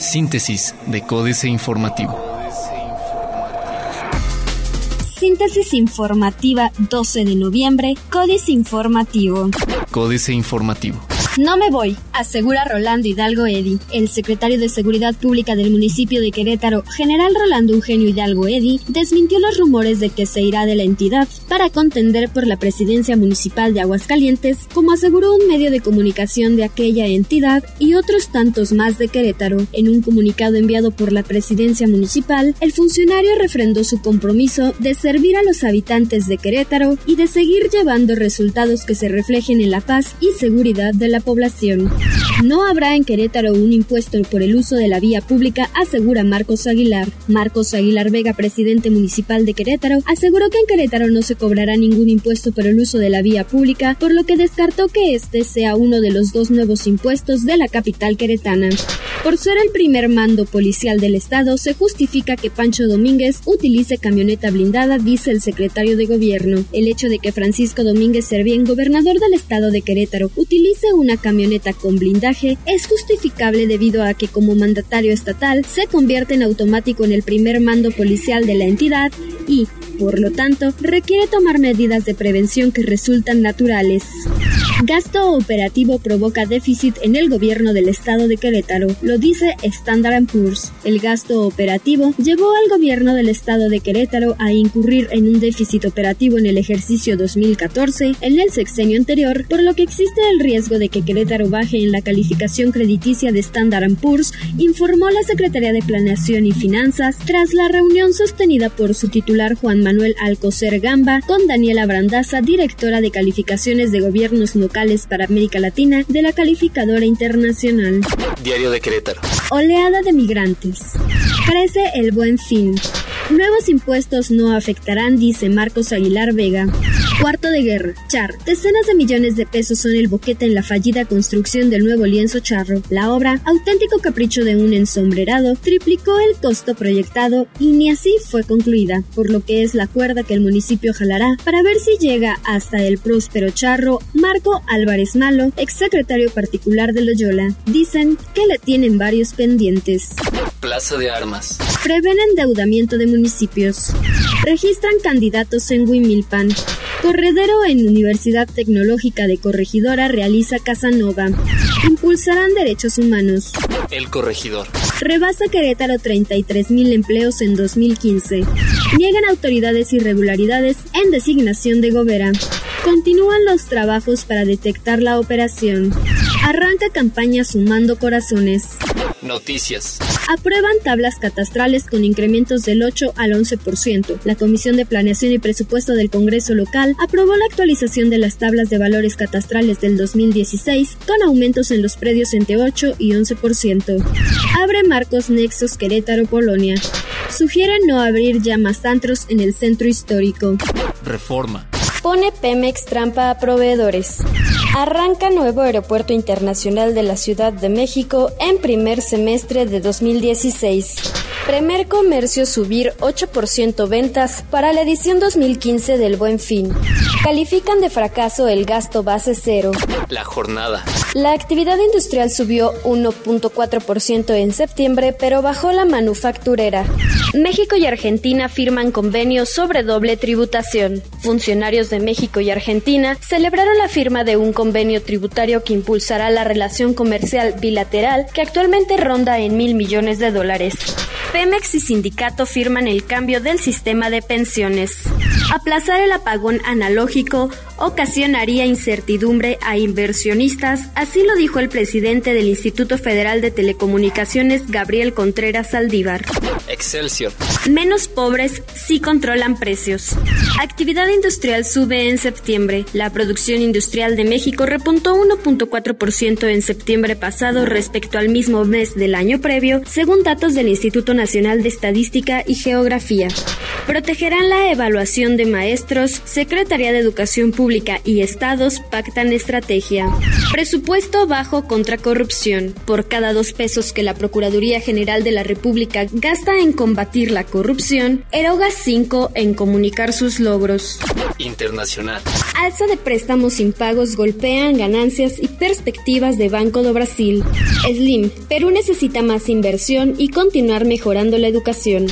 Síntesis de Códice Informativo. Síntesis informativa 12 de noviembre, Códice Informativo. Códice Informativo. No me voy, asegura Rolando Hidalgo Eddy. El secretario de Seguridad Pública del municipio de Querétaro, general Rolando Eugenio Hidalgo Eddy, desmintió los rumores de que se irá de la entidad para contender por la presidencia municipal de Aguascalientes, como aseguró un medio de comunicación de aquella entidad y otros tantos más de Querétaro. En un comunicado enviado por la presidencia municipal, el funcionario refrendó su compromiso de servir a los habitantes de Querétaro y de seguir llevando resultados que se reflejen en la paz y seguridad de la población. No habrá en Querétaro un impuesto por el uso de la vía pública, asegura Marcos Aguilar. Marcos Aguilar Vega, presidente municipal de Querétaro, aseguró que en Querétaro no se cobrará ningún impuesto por el uso de la vía pública, por lo que descartó que este sea uno de los dos nuevos impuestos de la capital queretana. Por ser el primer mando policial del estado, se justifica que Pancho Domínguez utilice camioneta blindada, dice el secretario de gobierno. El hecho de que Francisco Domínguez Servién, gobernador del estado de Querétaro, utilice una camioneta con blindaje es justificable debido a que como mandatario estatal se convierte en automático en el primer mando policial de la entidad y, por lo tanto, requiere tomar medidas de prevención que resultan naturales. Gasto operativo provoca déficit en el gobierno del estado de Querétaro, lo dice Standard Poor's. El gasto operativo llevó al gobierno del estado de Querétaro a incurrir en un déficit operativo en el ejercicio 2014 en el sexenio anterior, por lo que existe el riesgo de que Querétaro baje en la calificación crediticia de Standard Poor's, informó la Secretaría de Planeación y Finanzas tras la reunión sostenida por su titular Juan Manuel Alcocer Gamba con Daniela Brandaza, directora de calificaciones de gobiernos locales para América Latina de la calificadora internacional. Diario de Querétaro. Oleada de migrantes. Crece el buen fin. Nuevos impuestos no afectarán, dice Marcos Aguilar Vega. Cuarto de guerra. Char. Decenas de millones de pesos son el boquete en la fallida construcción del nuevo lienzo charro. La obra, auténtico capricho de un ensombrerado, triplicó el costo proyectado y ni así fue concluida, por lo que es la cuerda que el municipio jalará para ver si llega hasta el próspero charro Marco Álvarez Malo, exsecretario particular de Loyola. Dicen que le tienen varios pendientes. Plaza de Armas. Prevén endeudamiento de municipios. Registran candidatos en Huimilpan. Corredero en Universidad Tecnológica de Corregidora realiza Casanova. Impulsarán derechos humanos. El Corregidor. Rebasa Querétaro 33.000 empleos en 2015. Niegan autoridades irregularidades en designación de Gobera. Continúan los trabajos para detectar la operación. Arranca campaña sumando corazones. Noticias. Aprueban tablas catastrales con incrementos del 8 al 11%. La Comisión de Planeación y Presupuesto del Congreso local aprobó la actualización de las tablas de valores catastrales del 2016 con aumentos en los predios entre 8 y 11%. Abre Marcos Nexos Querétaro, Polonia. Sugieren no abrir ya más antros en el centro histórico. Reforma. Pone Pemex trampa a proveedores. Arranca nuevo aeropuerto internacional de la Ciudad de México en primer semestre de 2016. Primer comercio subir 8% ventas para la edición 2015 del Buen Fin. Califican de fracaso el gasto base cero. La jornada. La actividad industrial subió 1.4% en septiembre, pero bajó la manufacturera. México y Argentina firman convenios sobre doble tributación. Funcionarios de México y Argentina celebraron la firma de un convenio tributario que impulsará la relación comercial bilateral que actualmente ronda en mil millones de dólares. Pemex y sindicato firman el cambio del sistema de pensiones. Aplazar el apagón analógico ocasionaría incertidumbre a inversionistas, así lo dijo el presidente del Instituto Federal de Telecomunicaciones, Gabriel Contreras Saldívar. Excelsior. Menos pobres sí controlan precios. Actividad industrial sube en septiembre. La producción industrial de México repuntó 1.4% en septiembre pasado respecto al mismo mes del año previo, según datos del Instituto Nacional de Estadística y Geografía. Protegerán la evaluación de maestros, Secretaría de Educación Pública y Estados pactan estrategia. Presupuesto bajo contra corrupción. Por cada dos pesos que la Procuraduría General de la República gasta en combatir la corrupción, eroga cinco en comunicar sus logros. internacional. Alza de préstamos impagos golpean ganancias y perspectivas de Banco do Brasil. Slim, Perú necesita más inversión y continuar mejorando la educación.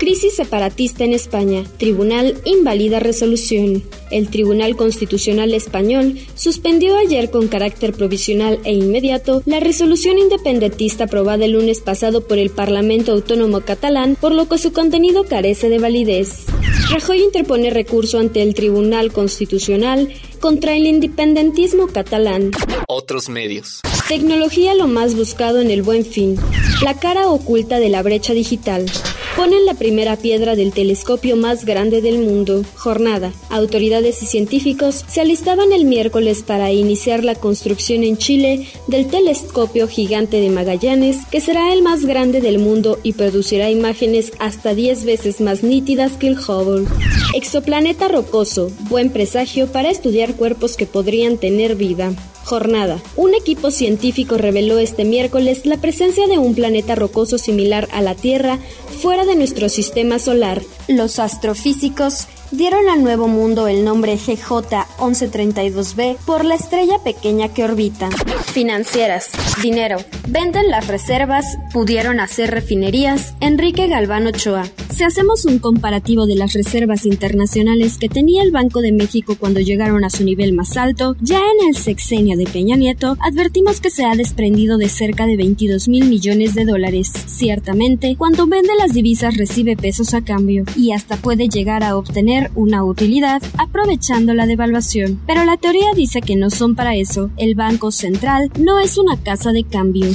Crisis separatista en España. Tribunal invalida resolución. El Tribunal Constitucional Español suspendió ayer con carácter provisional e inmediato la resolución independentista aprobada el lunes pasado por el Parlamento Autónomo catalán, por lo que su contenido carece de validez. Rajoy interpone recurso ante el Tribunal Constitucional contra el independentismo catalán. Otros medios. Tecnología lo más buscado en el buen fin. La cara oculta de la brecha digital. Ponen la primera piedra del telescopio más grande del mundo. Jornada. Autoridades y científicos se alistaban el miércoles para iniciar la construcción en Chile del telescopio gigante de Magallanes, que será el más grande del mundo y producirá imágenes hasta 10 veces más nítidas que el Hubble. Exoplaneta rocoso. Buen presagio para estudiar cuerpos que podrían tener vida. Jornada. Un equipo científico reveló este miércoles la presencia de un planeta rocoso similar a la Tierra fuera de nuestro sistema solar. Los astrofísicos dieron al nuevo mundo el nombre GJ1132b por la estrella pequeña que orbita. Financieras. Dinero. Venden las reservas, pudieron hacer refinerías. Enrique Galván Ochoa. Si hacemos un comparativo de las reservas internacionales que tenía el Banco de México cuando llegaron a su nivel más alto, ya en el sexenio de Peña Nieto, advertimos que se ha desprendido de cerca de 22 mil millones de dólares. Ciertamente, cuando vende las divisas recibe pesos a cambio y hasta puede llegar a obtener una utilidad aprovechando la devaluación. Pero la teoría dice que no son para eso. El Banco Central no es una casa de cambio.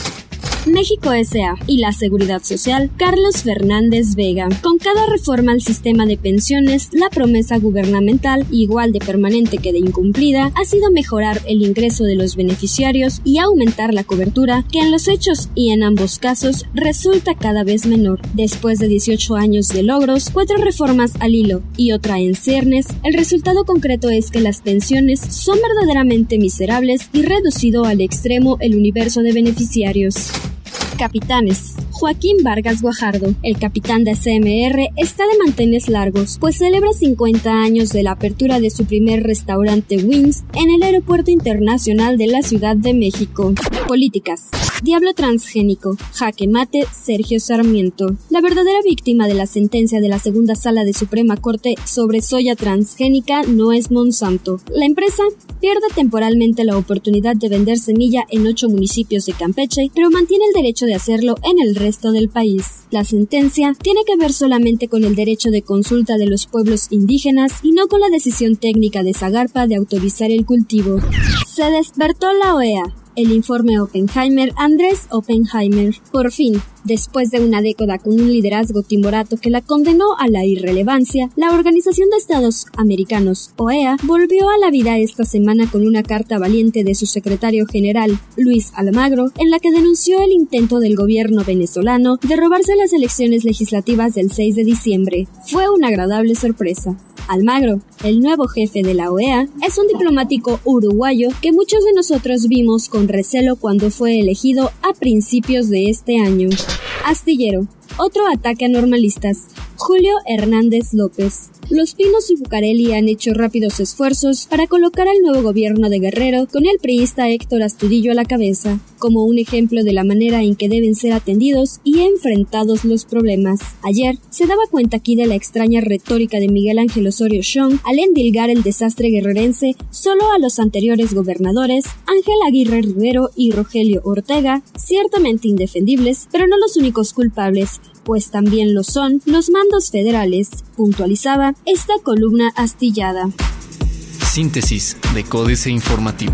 México S.A. y la Seguridad Social, Carlos Fernández Vega. Con cada reforma al sistema de pensiones, la promesa gubernamental, igual de permanente que de incumplida, ha sido mejorar el ingreso de los beneficiarios y aumentar la cobertura, que en los hechos y en ambos casos resulta cada vez menor. Después de 18 años de logros, cuatro reformas al hilo y otra en ciernes, el resultado concreto es que las pensiones son verdaderamente miserables y reducido al extremo el universo de beneficiarios. Capitanes. Joaquín Vargas Guajardo, el capitán de CMR, está de mantenes largos, pues celebra 50 años de la apertura de su primer restaurante Wings en el Aeropuerto Internacional de la Ciudad de México. Políticas. Diablo transgénico. Jaque mate. Sergio Sarmiento. La verdadera víctima de la sentencia de la segunda sala de Suprema Corte sobre soya transgénica no es Monsanto. La empresa pierde temporalmente la oportunidad de vender semilla en ocho municipios de Campeche, pero mantiene el derecho de hacerlo en el resto del país. La sentencia tiene que ver solamente con el derecho de consulta de los pueblos indígenas y no con la decisión técnica de Zagarpa de autorizar el cultivo. Se despertó la OEA el informe Oppenheimer Andrés Oppenheimer. Por fin, después de una década con un liderazgo timorato que la condenó a la irrelevancia, la Organización de Estados Americanos, OEA, volvió a la vida esta semana con una carta valiente de su secretario general, Luis Almagro, en la que denunció el intento del gobierno venezolano de robarse las elecciones legislativas del 6 de diciembre. Fue una agradable sorpresa. Almagro, el nuevo jefe de la OEA, es un diplomático uruguayo que muchos de nosotros vimos con recelo cuando fue elegido a principios de este año. Astillero, otro ataque a normalistas. Julio Hernández López. Los Pinos y Bucareli han hecho rápidos esfuerzos para colocar al nuevo gobierno de Guerrero con el priista Héctor Astudillo a la cabeza, como un ejemplo de la manera en que deben ser atendidos y enfrentados los problemas. Ayer se daba cuenta aquí de la extraña retórica de Miguel Ángel Osorio Chong al endilgar el desastre guerrerense solo a los anteriores gobernadores Ángel Aguirre Rivero y Rogelio Ortega, ciertamente indefendibles, pero no los únicos culpables, pues también lo son los mandos federales, puntualizaba esta columna astillada. Síntesis de Códice Informativo.